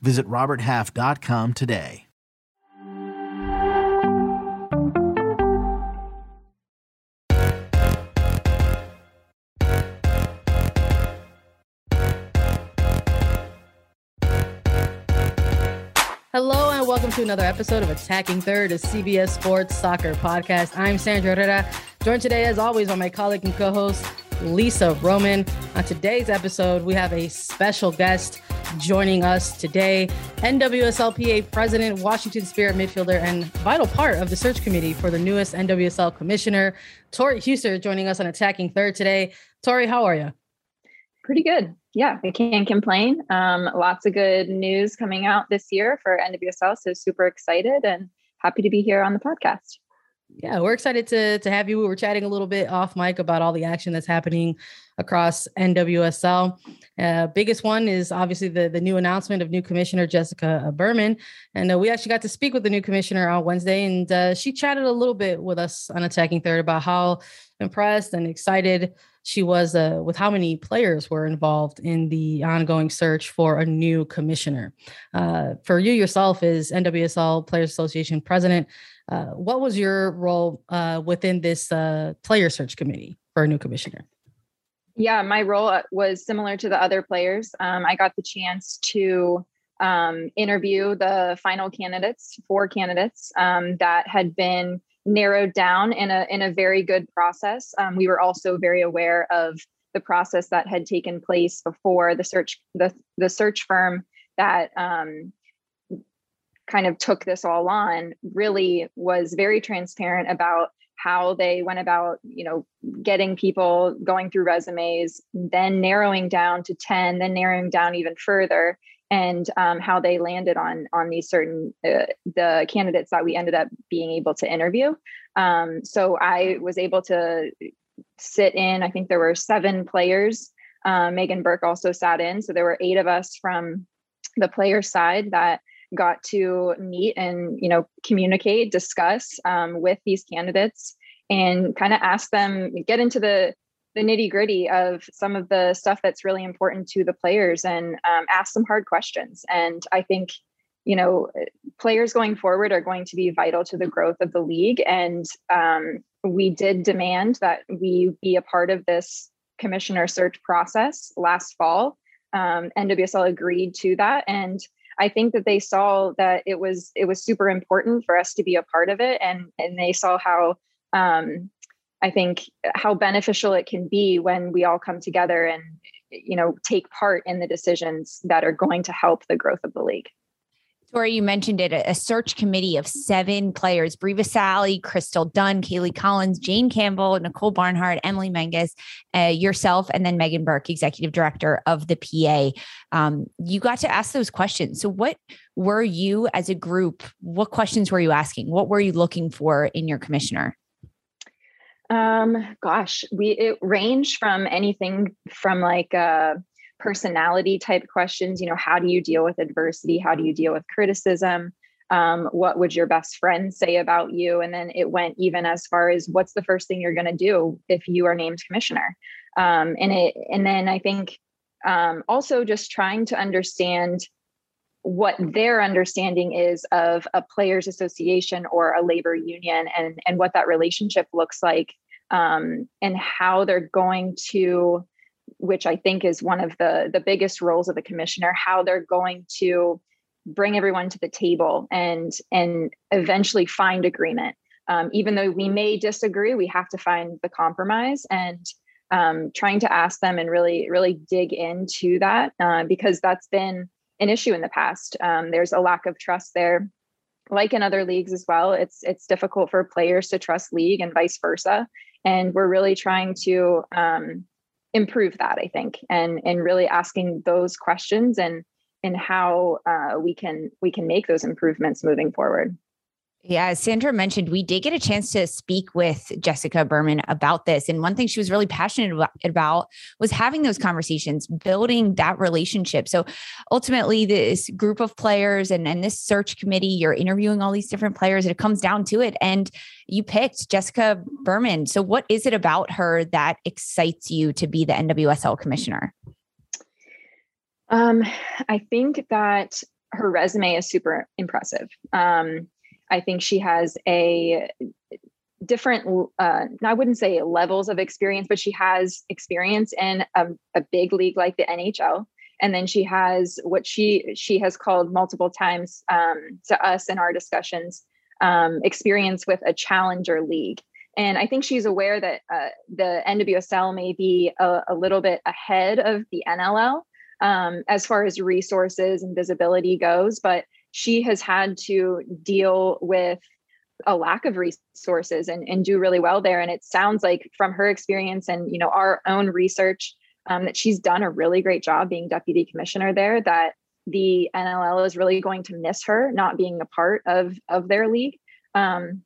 Visit RobertHalf.com today. Hello and welcome to another episode of Attacking Third, a CBS Sports Soccer podcast. I'm Sandra Herrera, joined today as always by my colleague and co-host Lisa Roman. On today's episode, we have a special guest joining us today, NWSLPA President, Washington Spirit midfielder, and vital part of the search committee for the newest NWSL commissioner, Tori Huster, joining us on Attacking Third today. Tori, how are you? Pretty good yeah, I can't complain. Um, lots of good news coming out this year for NWSL. So super excited and happy to be here on the podcast. Yeah, we're excited to to have you. We were chatting a little bit off mic about all the action that's happening across NWSL. Uh, biggest one is obviously the the new announcement of new commissioner Jessica Berman, and uh, we actually got to speak with the new commissioner on Wednesday, and uh, she chatted a little bit with us on Attacking Third about how impressed and excited she was uh, with how many players were involved in the ongoing search for a new commissioner. Uh, for you yourself, as NWSL Players Association president, uh, what was your role uh, within this uh, player search committee for a new commissioner? Yeah, my role uh, was similar to the other players. Um, I got the chance to um, interview the final candidates, four candidates um, that had been narrowed down in a in a very good process. Um, we were also very aware of the process that had taken place before the search the the search firm that um, kind of took this all on really was very transparent about how they went about you know getting people going through resumes then narrowing down to 10 then narrowing down even further and um, how they landed on on these certain uh, the candidates that we ended up being able to interview. Um, so I was able to sit in. I think there were seven players. Uh, Meghann Burke also sat in, so there were eight of us from the player side that got to meet and you know communicate, discuss um, with these candidates, and kind of ask them get into the the nitty gritty of some of the stuff that's really important to the players and um, ask some hard questions. And I think, you know, players going forward are going to be vital to the growth of the league. And um, we did demand that we be a part of this commissioner search process last fall. Um, NWSL agreed to that. And I think that they saw that it was it was super important for us to be a part of it, and and they saw how um, I think how beneficial it can be when we all come together and you know take part in the decisions that are going to help the growth of the league. You mentioned it, a search committee of seven players, Bri Visalli, Crystal Dunn, Kaylee Collins, Jane Campbell, Nicole Barnhart, Emily Menges, uh, yourself, and then Meghann Burke, executive director of the PA. Um, you got to ask those questions. So what were you as a group, what questions were you asking? What were you looking for in your commissioner? Um, gosh, we it ranged from anything from like uh personality type questions, you know, how do you deal with adversity? How do you deal with criticism? Um, what would your best friend say about you? And then it went even as far as what's the first thing you're going to do if you are named commissioner? Um, and it, and then I think um, also just trying to understand what their understanding is of a players association or a labor union and and what that relationship looks like um, and how they're going to which i think is one of the the biggest roles of the commissioner how they're going to bring everyone to the table and and eventually find agreement um, even though we may disagree we have to find the compromise and um, trying to ask them and really really dig into that uh, because that's been an issue in the past. Um, there's a lack of trust there, like in other leagues as well. It's it's difficult for players to trust league and vice versa, and we're really trying to um, improve that. I think, and and really asking those questions and in how uh, we can we can make those improvements moving forward. Yeah, as Sandra mentioned, we did get a chance to speak with Jessica Berman about this. And one thing she was really passionate about was having those conversations, building that relationship. So ultimately, this group of players and, and this search committee, you're interviewing all these different players, and it comes down to it. And you picked Jessica Berman. So, what is it about her that excites you to be the NWSL commissioner? Um, I think that her resume is super impressive. Um, I think she has a different uh, i wouldn't say levels of experience but she has experience in a, a, big league like the nhl and then she has what she she has called multiple times um, to us in our discussions um, experience with a challenger league. And i think she's aware that uh, the nwsl may be a, a, little bit ahead of the nll um, as far as resources and visibility goes but she has had to deal with a lack of resources and, and do really well there. And it sounds like from her experience and you know our own research um, that she's done a really great job being deputy commissioner there. That the NLL is really going to miss her not being a part of of their league. Um,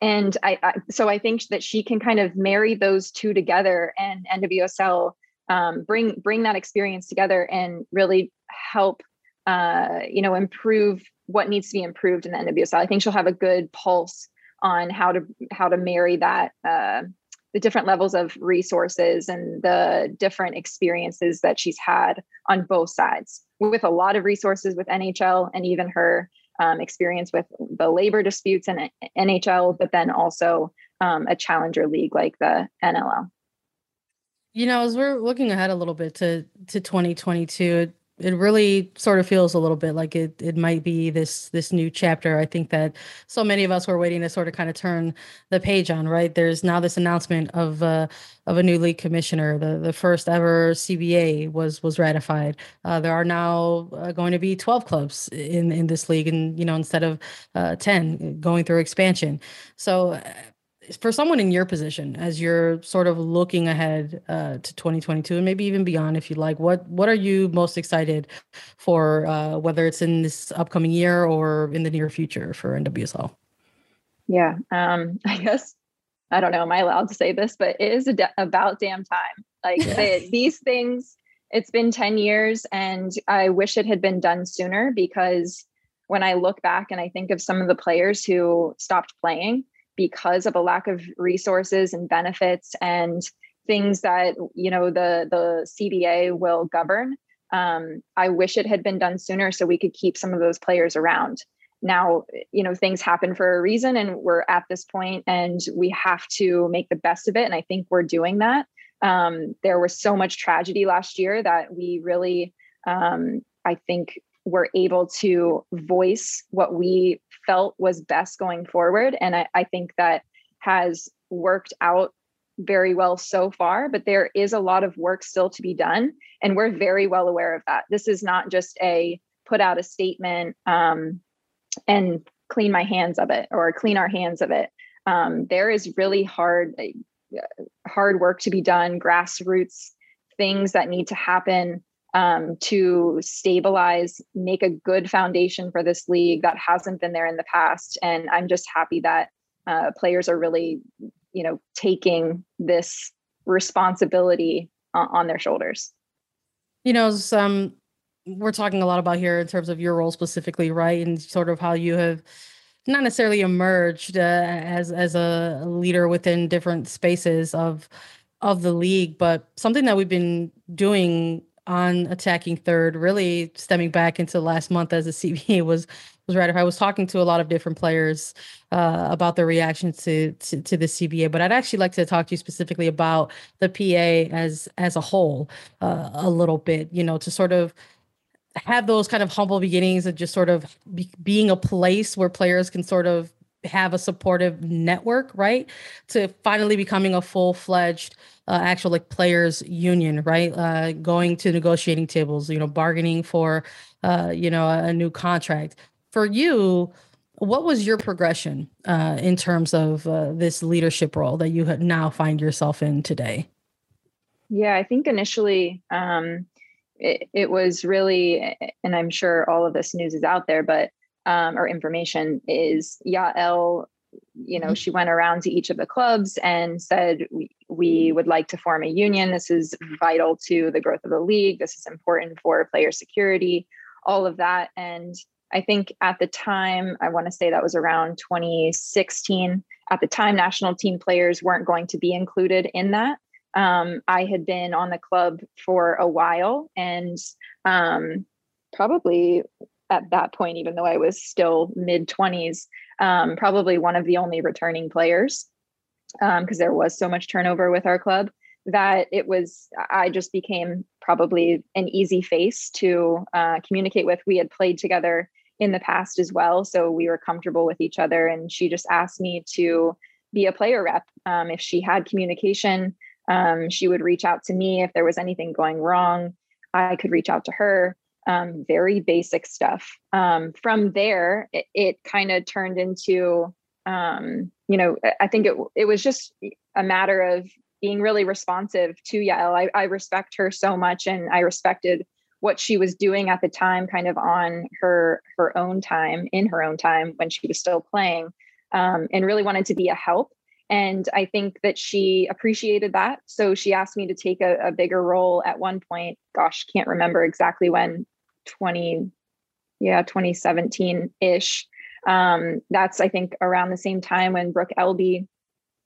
and I, I, so I think that she can kind of marry those two together and NWSL um, bring bring that experience together and really help uh, you know, improve what needs to be improved in the NWSL. I think she'll have a good pulse on how to how to marry that uh, the different levels of resources and the different experiences that she's had on both sides with a lot of resources with NHL and even her um, experience with the labor disputes in NHL, but then also um, a challenger league like the NLL. You know, as we're looking ahead a little bit to to 2022, it really sort of feels a little bit like it it might be this this new chapter i think that so many of us were waiting to sort of kind of turn the page on right? There's now this announcement of uh of a new league commissioner. The the first ever cba was was ratified. Uh, there are now uh, going to be 12 clubs in in this league and you know instead of uh, 10 going through expansion. So for someone in your position as you're sort of looking ahead uh, to 2022 and maybe even beyond if you'd like what what are you most excited for uh, whether it's in this upcoming year or in the near future for nwsl yeah um, i guess i don't know am i allowed to say this but it is de- about damn time. Like the, these things it's been 10 years and i wish it had been done sooner because when i look back and i think of some of the players who stopped playing because of a lack of resources and benefits and things that you know the the CBA will govern. Um, I wish it had been done sooner so we could keep some of those players around. Now, you know, things happen for a reason, and we're at this point, and we have to make the best of it. And I think we're doing that. Um, there was so much tragedy last year that we really, um, I think, were able to voice what we felt was best going forward. And I, I think that has worked out very well so far, but there is a lot of work still to be done. And we're very well aware of that. This is not just a put out a statement um, and clean my hands of it or clean our hands of it. Um, there is really hard, uh, hard work to be done, grassroots things that need to happen um, to stabilize, make a good foundation for this league that hasn't been there in the past. And I'm just happy that uh, players are really, you know, taking this responsibility uh, on their shoulders. You know, some we're talking a lot about here in terms of your role specifically, right, and sort of how you have not necessarily emerged uh, as as a leader within different spaces of of the league, but something that we've been doing on attacking third, really stemming back into last month as the CBA was was ratified. I was talking to a lot of different players uh, about their reaction to, to, to the CBA, but I'd actually like to talk to you specifically about the PA as as a whole uh, a little bit. You know, to sort of have those kind of humble beginnings of just sort of be, being a place where players can sort of have a supportive network, right? To finally becoming a full fledged uh, actual like players union, right? Uh, going to negotiating tables, you know, bargaining for, uh, you know, a, a new contract. For you, what was your progression uh, in terms of uh, this leadership role that you now find yourself in today? Yeah, I think initially, um, it, it was really, and I'm sure all of this news is out there, but um, or information is Yael you know, mm-hmm. she went around to each of the clubs and said, we, we would like to form a union. This is vital to the growth of the league. This is important for player security, all of that. And I think at the time, I want to say that was around 2016. At the time, national team players weren't going to be included in that. Um, I had been on the club for a while and um, probably at that point, even though I was still mid 20s, um, probably one of the only returning players because um, there was so much turnover with our club that it was i just became probably an easy face to uh, communicate with. We had played together in the past as well so we were comfortable with each other and she just asked me to be a player rep. Um, if she had communication um, she would reach out to me. If there was anything going wrong i could reach out to her um, very basic stuff. Um, from there, it, it kind of turned into, um, you know, I think it it was just a matter of being really responsive to Yael. I, I respect her so much, and I respected what she was doing at the time, kind of on her her own time, in her own time when she was still playing, um, and really wanted to be a help. And I think that she appreciated that. So she asked me to take a, a bigger role at one point. Gosh, can't remember exactly when 20 yeah 2017 ish um, that's i think around the same time when brooke elby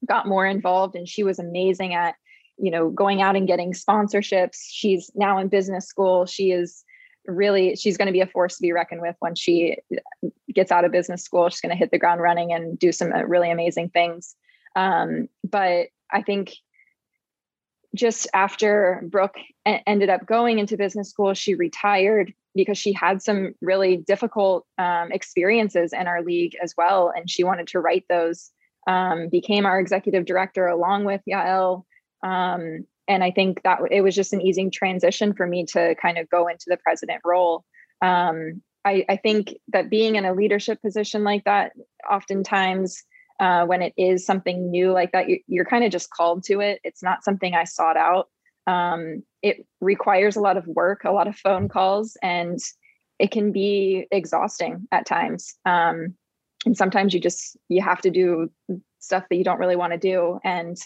got more involved and she was amazing at you know going out and getting sponsorships. She's now in business school. She is really she's going to be a force to be reckoned with when she gets out of business school. She's going to hit the ground running and do some uh, really amazing things. Um, but i think just after brooke ended up going into business school she retired because she had some really difficult um, experiences in our league as well. And she wanted to write those, um, became our executive director along with Yael. Um, and I think that it was just an easy transition for me to kind of go into the president role. Um, I, I, think that being in a leadership position like that, oftentimes uh, when it is something new like that, you, you're kind of just called to it. It's not something I sought out. Um, it requires a lot of work, a lot of phone calls, and it can be exhausting at times. Um, and sometimes you just you have to do stuff that you don't really want to do. And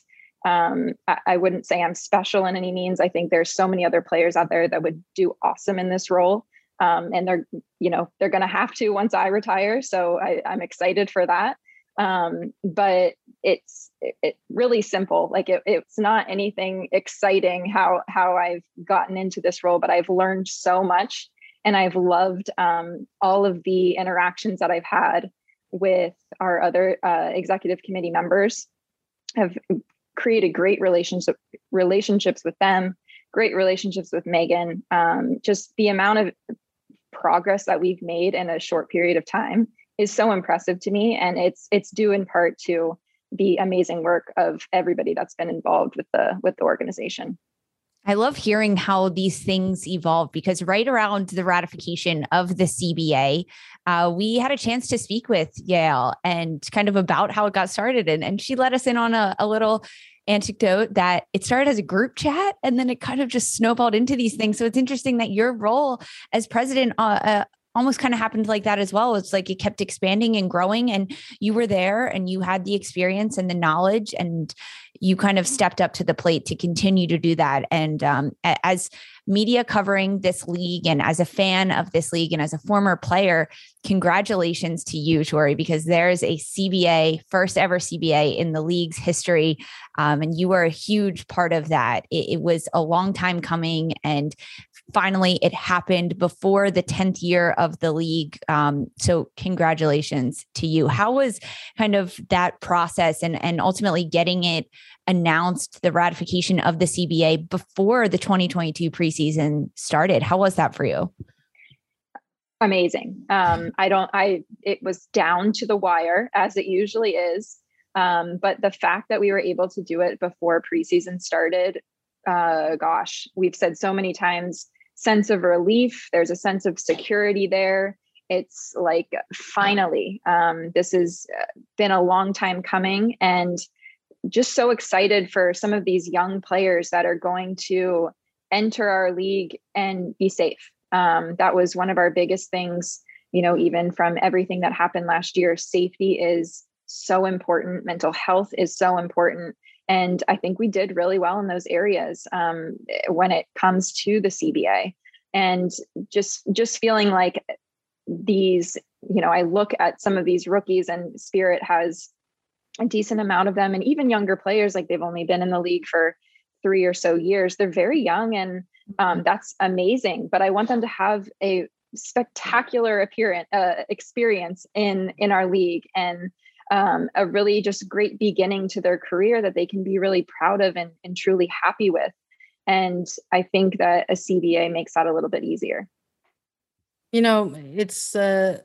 um, I, I wouldn't say I'm special in any means. I think there's so many other players out there that would do awesome in this role. Um, and they're, you know, they're going to have to once I retire. So I, I'm excited for that um, but it's it, it really simple. Like it, it's not anything exciting how how i've gotten into this role but i've learned so much. And i've loved um, all of the interactions that i've had with our other uh, executive committee members. Have created great relationship relationships with them great relationships with Meghann. Um, just the amount of progress that we've made in a short period of time is so impressive to me and it's it's due in part to the amazing work of everybody that's been involved with the with the organization I love hearing how these things evolve because right around the ratification of the CBA, uh, we had a chance to speak with Yael and kind of about how it got started. And, and she let us in on a, a little anecdote that it started as a group chat and then it kind of just snowballed into these things. So it's interesting that your role as president uh, uh, almost kind of happened like that as well. It's like it kept expanding and growing, and you were there and you had the experience and the knowledge, and you kind of stepped up to the plate to continue to do that. And um, as media covering this league and as a fan of this league and as a former player, congratulations to you, Tori, because there's a CBA, first ever CBA in the league's history. Um, and you were a huge part of that. It, it was a long time coming. And finally it happened before the 10th year of the league um, so congratulations to you how was kind of that process and and ultimately getting it announced the ratification of the cba before the 2022 preseason started how was that for you amazing um, i don't i it was down to the wire as it usually is um, but the fact that we were able to do it before preseason started uh, gosh, we've said so many times sense of relief. There's a sense of security there. It's like finally, um, this has uh, been a long time coming, and just so excited for some of these young players that are going to enter our league and be safe. Um, that was one of our biggest things, you know, even from everything that happened last year. Safety is so important, mental health is so important. And I think we did really well in those areas um, when it comes to the CBA. And just just feeling like these, you know, I look at some of these rookies and Spirit has a decent amount of them, and even younger players, like they've only been in the league for three or so years. They're very young and um, mm-hmm. that's amazing. But I want them to have a spectacular appearance uh, experience in in our league and um, a really just great beginning to their career that they can be really proud of and, and truly happy with. And I think that a CBA makes that a little bit easier. You know, it's uh,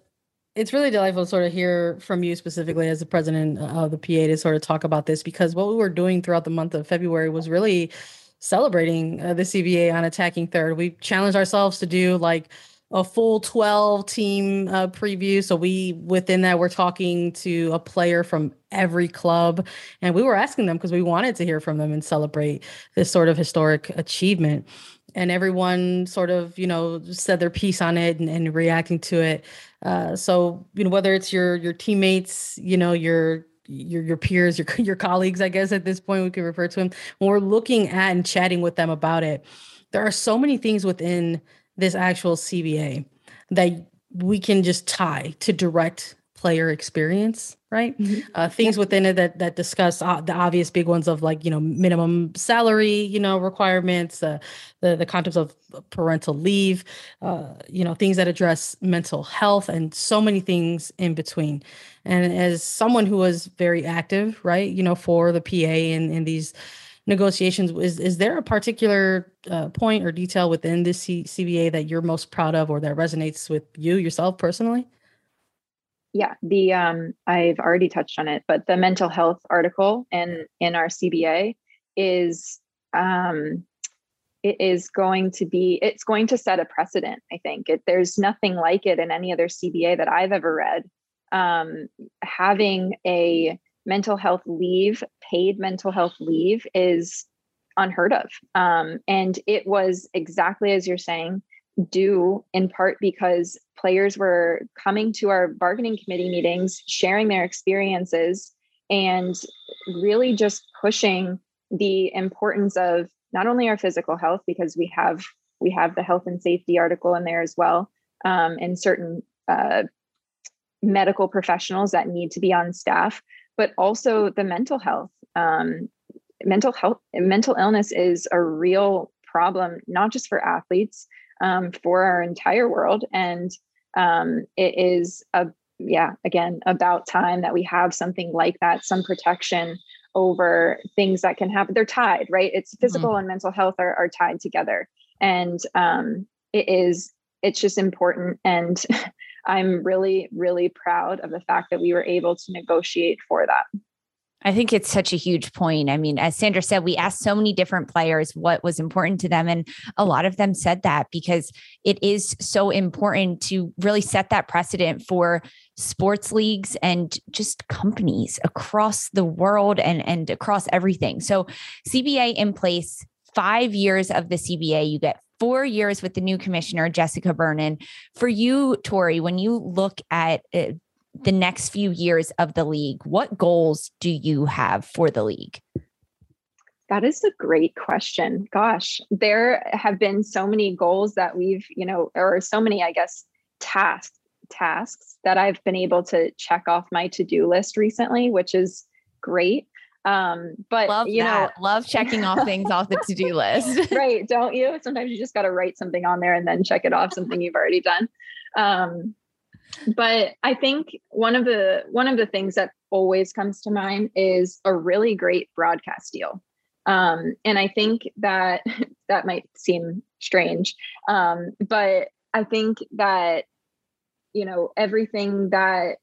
it's really delightful to sort of hear from you specifically as the president of the PA to sort of talk about this because what we were doing throughout the month of February was really celebrating uh, the CBA on attacking third. We challenged ourselves to do like a full 12 team uh, preview. So we within that we're talking to a player from every club and we were asking them because we wanted to hear from them and celebrate this sort of historic achievement and everyone sort of you know said their piece on it and, and reacting to it uh, so you know whether it's your your teammates you know your your your peers your your colleagues i guess at this point we can refer to them when we're looking at and chatting with them about it there are so many things within this actual cba that we can just tie to direct player experience right? Mm-hmm. uh, things within it that that discuss uh, the obvious big ones of like you know minimum salary you know requirements uh, the the concepts of parental leave uh, you know things that address mental health and so many things in between. And as someone who was very active right you know for the pa in in these negotiations is is there a particular uh, point or detail within this C- cba that you're most proud of or that resonates with you yourself personally yeah the um i've already touched on it but the mental health article in in our cba is um it is going to be it's going to set a precedent i think. It, there's nothing like it in any other cba that i've ever read. Um, having a mental health leave paid mental health leave is unheard of. Um, and it was exactly as you're saying due in part because players were coming to our bargaining committee meetings, sharing their experiences, and really just pushing the importance of not only our physical health because we have we have the health and safety article in there as well um, and certain uh, medical professionals that need to be on staff but also the mental health. Um, mental health mental illness is a real problem not just for athletes um, for our entire world. And um, it is a yeah again about time that we have something like that, some protection over things that can happen. They're tied, right? It's mm-hmm. physical mm-hmm. and mental health are, are tied together, and um, it is it's just important and. I'm really, really proud of the fact that we were able to negotiate for that. I think it's such a huge point. I mean, as Sandra said, we asked so many different players what was important to them. And a lot of them said that because it is so important to really set that precedent for sports leagues and just companies across the world and, and across everything. So, CBA in place, five years of the CBA, you get four years with the new commissioner, Jessica Berman. For you, Tori, when you look at uh, the next few years of the league? What goals do you have for the league? That is a great question. Gosh, there have been so many goals that we've, you know, or so many, I guess, tasks tasks that I've been able to check off my to-do list recently, which is great. Um, but love you that. know, love checking off things off the to-do list. right. Don't you? Sometimes you just got to write something on there and then check it off something you've already done. Um, but i think one of the one of the things that always comes to mind is a really great broadcast deal. Um, and i think that that might seem strange um, but i think that you know everything that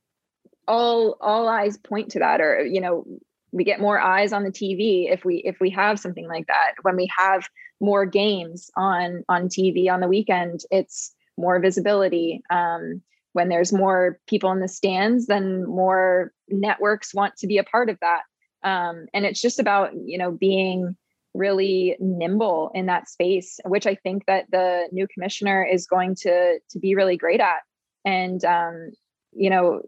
all all eyes point to that or you know we get more eyes on the tv if we if we have something like that. When we have more games on on tv on the weekend it's more visibility. Um, when there's more people in the stands then more networks want to be a part of that um, and it's just about you know being really nimble in that space, which I think that the new commissioner is going to to be really great at. And um, you know,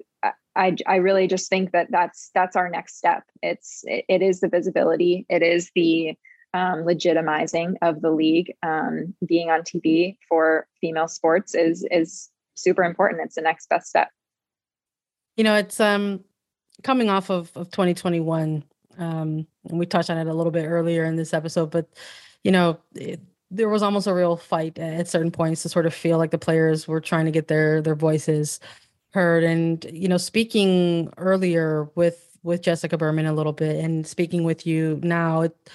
I I really just think that that's that's our next step. It's it, it is the visibility. It is the um, legitimizing of the league. Um, being on TV for female sports is is super important. It's the next best step. You know, it's um coming off of, of 2021 um, and we touched on it a little bit earlier in this episode, but you know, it, there was almost a real fight at certain points to sort of feel like the players were trying to get their their voices heard. And you know, speaking earlier with with Jessica Berman a little bit, and speaking with you now, it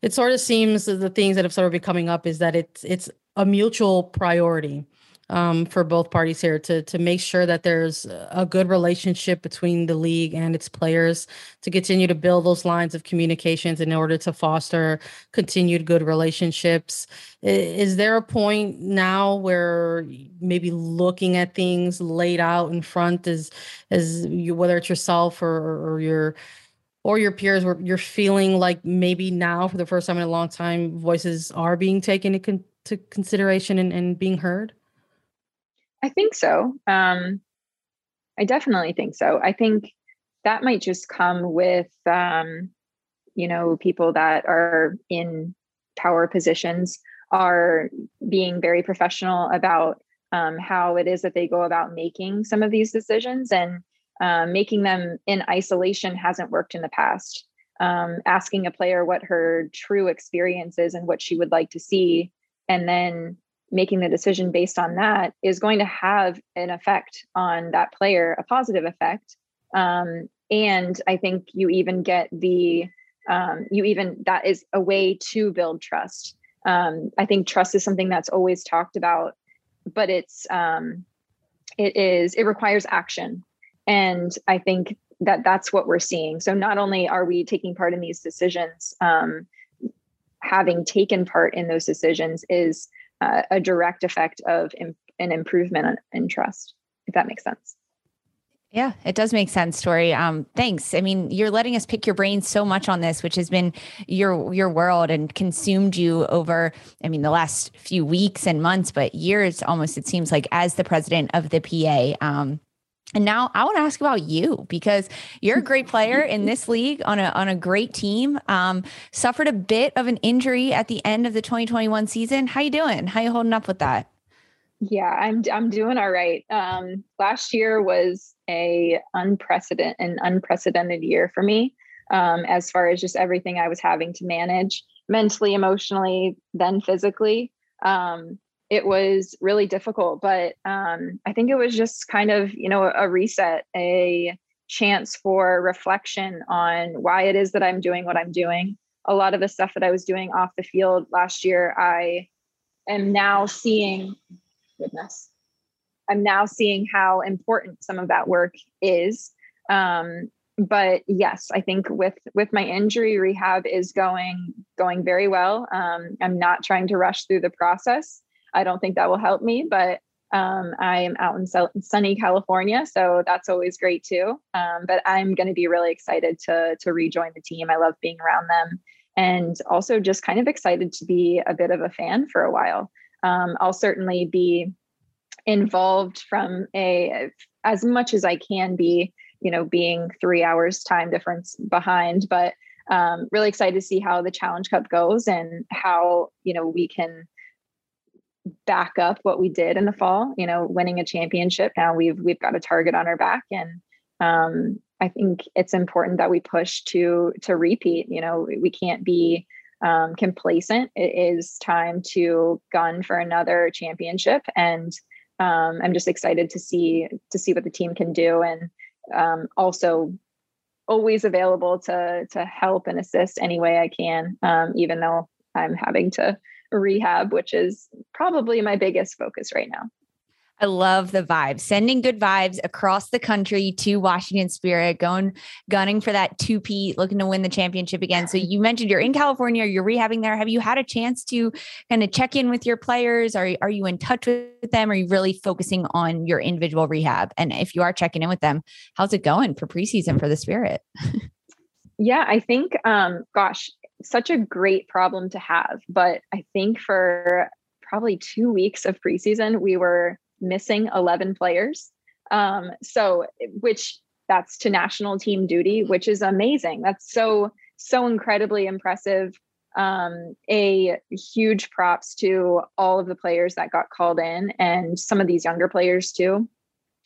it sort of seems the things that have sort of been coming up is that it's it's a mutual priority um, for both parties here to to make sure that there's a good relationship between the league and its players to continue to build those lines of communications in order to foster continued good relationships. Is there a point now where maybe looking at things laid out in front is as you, whether it's yourself or, or your or your peers where you're feeling like maybe now for the first time in a long time voices are being taken into consideration and, and being heard I think so. Um, I definitely think so. I think that might just come with, um, you know, people that are in power positions are being very professional about um, how it is that they go about making some of these decisions and um, making them in isolation hasn't worked in the past. Um, asking a player what her true experience is and what she would like to see, and then making the decision based on that is going to have an effect on that player, a positive effect. Um, and I think you even get the, um, you even, that is a way to build trust. Um, I think trust is something that's always talked about, but it's, um, it is, it requires action. And I think that that's what we're seeing. So not only are we taking part in these decisions, um, having taken part in those decisions is uh, a direct effect of Im- an improvement in trust, if that makes sense. Yeah, it does make sense, Tori. Um, thanks. I mean, you're letting us pick your brain so much on this, which has been your your world and consumed you over, I mean, the last few weeks and months, but years almost. It seems like as the president of the PA. Um, and now I want to ask about you because you're a great player in this league on a on a great team. Um, suffered a bit of an injury at the end of the 2021 season. How you doing? How you holding up with that? Yeah, I'm I'm doing all right. Um, last year was a unprecedented an unprecedented year for me um, as far as just everything I was having to manage mentally, emotionally, then physically. Um, it was really difficult but um, i think it was just kind of you know a reset a chance for reflection on why it is that i'm doing what i'm doing. A lot of the stuff that i was doing off the field last year i am now seeing goodness i'm now seeing how important some of that work is. Um, but yes i think with with my injury rehab is going going very well. Um, i'm not trying to rush through the process I don't think that will help me, but um, I am out in sunny California, so that's always great too. Um, but I'm going to be really excited to to rejoin the team. I love being around them, and also just kind of excited to be a bit of a fan for a while. Um, I'll certainly be involved from a as much as I can be. You know, being three hours time difference behind, but um, really excited to see how the Challenge Cup goes and how you know we can back up what we did in the fall you know winning a championship. Now we've we've got a target on our back and um, i think it's important that we push to to repeat you know we can't be um, complacent. It is time to gun for another championship and um, i'm just excited to see to see what the team can do and um, also always available to to help and assist any way i can um, even though i'm having to rehab, which is probably my biggest focus right now. I love the vibes, sending good vibes across the country to Washington Spirit, going gunning for that two-peat, looking to win the championship again. So you mentioned you're in California, you're rehabbing there. Have you had a chance to kind of check in with your players? Are are you in touch with them? Are you really focusing on your individual rehab? And if you are checking in with them, how's it going for preseason for the Spirit? yeah, I think, um, gosh, such a great problem to have. But I think for probably two weeks of preseason, we were missing 11 players. Um, so, which that's to national team duty, which is amazing. That's so, so incredibly impressive. Um, a huge props to all of the players that got called in and some of these younger players too.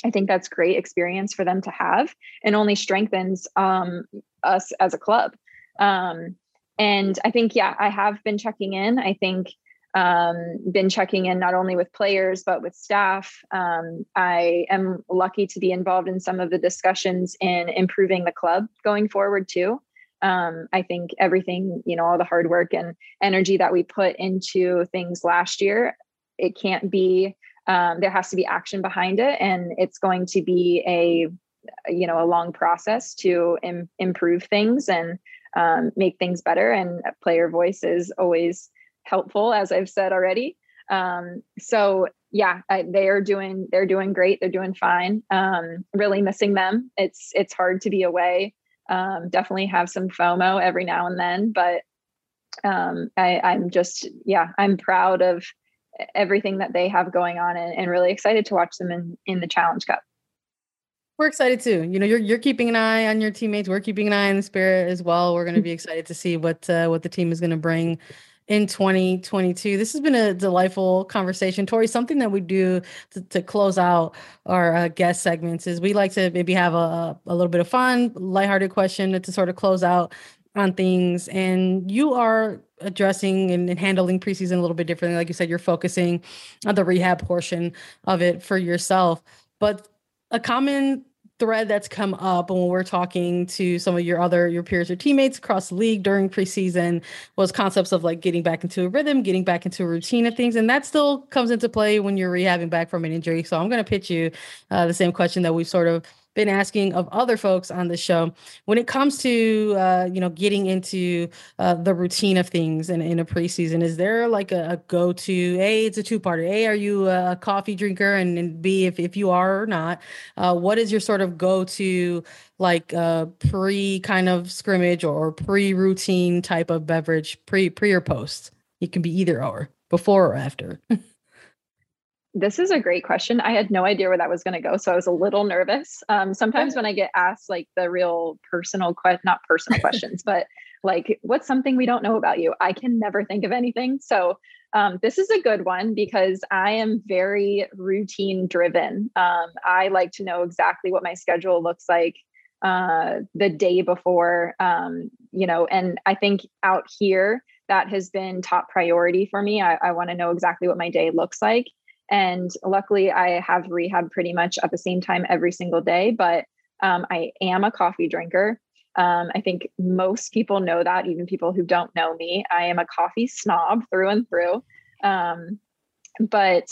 I think that's great experience for them to have and only strengthens um, us as a club. Um, and I think, yeah, I have been checking in. I think um, been checking in not only with players but with staff. Um, I am lucky to be involved in some of the discussions in improving the club going forward too. Um, I think everything, you know, all the hard work and energy that we put into things last year, it can't be. Um, there has to be action behind it, and it's going to be a, you know, a long process to Im- improve things and um, make things better. And player voice is always helpful, as I've said already. Um, so yeah, I, they are doing they're doing great. They're doing fine. Um, really missing them. It's it's hard to be away. Um, definitely have some FOMO every now and then, but um, I, I'm just yeah, I'm proud of everything that they have going on and, and really excited to watch them in in the Challenge Cup. We're excited too. You know, you're you're keeping an eye on your teammates. We're keeping an eye on the spirit as well. We're going to be excited to see what uh, what the team is going to bring in 2022. This has been a delightful conversation. Tori, something that we do to, to close out our uh, guest segments is we like to maybe have a, a little bit of fun, lighthearted question to sort of close out on things. And you are addressing and, and handling preseason a little bit differently. Like you said, you're focusing on the rehab portion of it for yourself. But a common thread that's come up when we're talking to some of your other your peers or teammates across the league during preseason was concepts of like getting back into a rhythm getting back into a routine of things and that still comes into play when you're rehabbing back from an injury. So i'm going to pitch you uh, the same question that we've sort of been asking of other folks on the show when it comes to uh, you know getting into uh, the routine of things in, in a preseason is there like a, a go-to a it's a two-parter. A are you a coffee drinker? And, and b if, if you are or not uh, what is your sort of go-to like uh, pre kind of scrimmage or pre-routine type of beverage pre pre or post? It can be either or before or after This is a great question. I had no idea where that was going to go, so I was a little nervous. Um, sometimes when I get asked like the real personal question, not personal questions, but like what's something we don't know about you, I can never think of anything. So um, this is a good one because I am very routine driven. Um, I like to know exactly what my schedule looks like uh, the day before, um, you know, and I think out here that has been top priority for me. I, I want to know exactly what my day looks like. And luckily, I have rehab pretty much at the same time every single day. But um, I am a coffee drinker. Um, I think most people know that, even people who don't know me. I am a coffee snob through and through. Um, but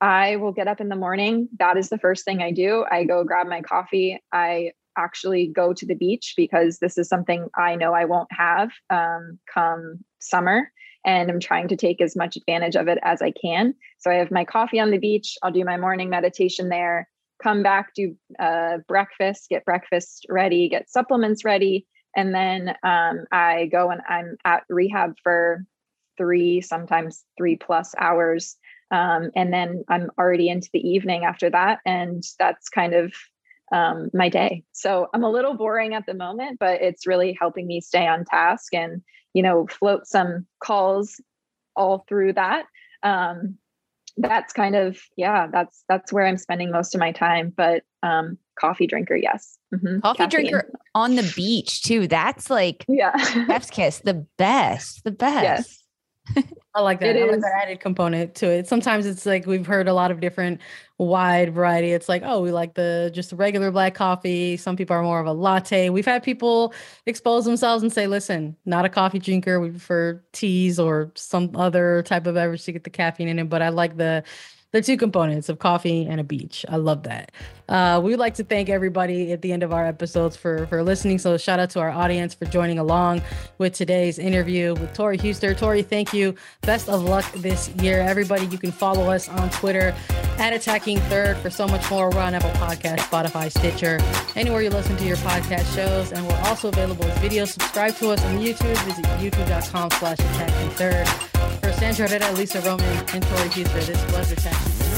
I will get up in the morning. That is the first thing I do. I go grab my coffee. I actually go to the beach because this is something I know I won't have um, come summer and I'm trying to take as much advantage of it as I can. So I have my coffee on the beach. I'll do my morning meditation there, come back, do uh, breakfast, get breakfast ready, get supplements ready. And then um, I go and I'm at rehab for three, sometimes three plus hours. Um, and then I'm already into the evening after that. And that's kind of um, my day. So I'm a little boring at the moment, but it's really helping me stay on task and you know, float some calls all through that. Um, that's kind of yeah, that's that's where I'm spending most of my time. But um, coffee drinker, yes. Mm-hmm. Coffee Caffeine. drinker on the beach too. That's like yeah, chef's kiss, the best, the best. Yes. I like that. It I like that added component to it. Sometimes it's like we've heard a lot of different wide variety. It's like, oh, we like the just the regular black coffee. Some people are more of a latte. We've had people expose themselves and say, listen, not a coffee drinker. We prefer teas or some other type of beverage to get the caffeine in it. But I like the the two components of coffee and a beach. I love that. Uh, we would like to thank everybody at the end of our episodes for for listening. So shout out to our audience for joining along with today's interview with Tori Huster. Tori, thank you. Best of luck this year, everybody. You can follow us on Twitter at Attacking Third for so much more. We're on Apple Podcast, Spotify, Stitcher, anywhere you listen to your podcast shows, and we're also available as video. Subscribe to us on YouTube. Visit youtube.com/slash Attacking Third. Sandra Herrera, Lisa Roman, and Tori Huster, this was Attacking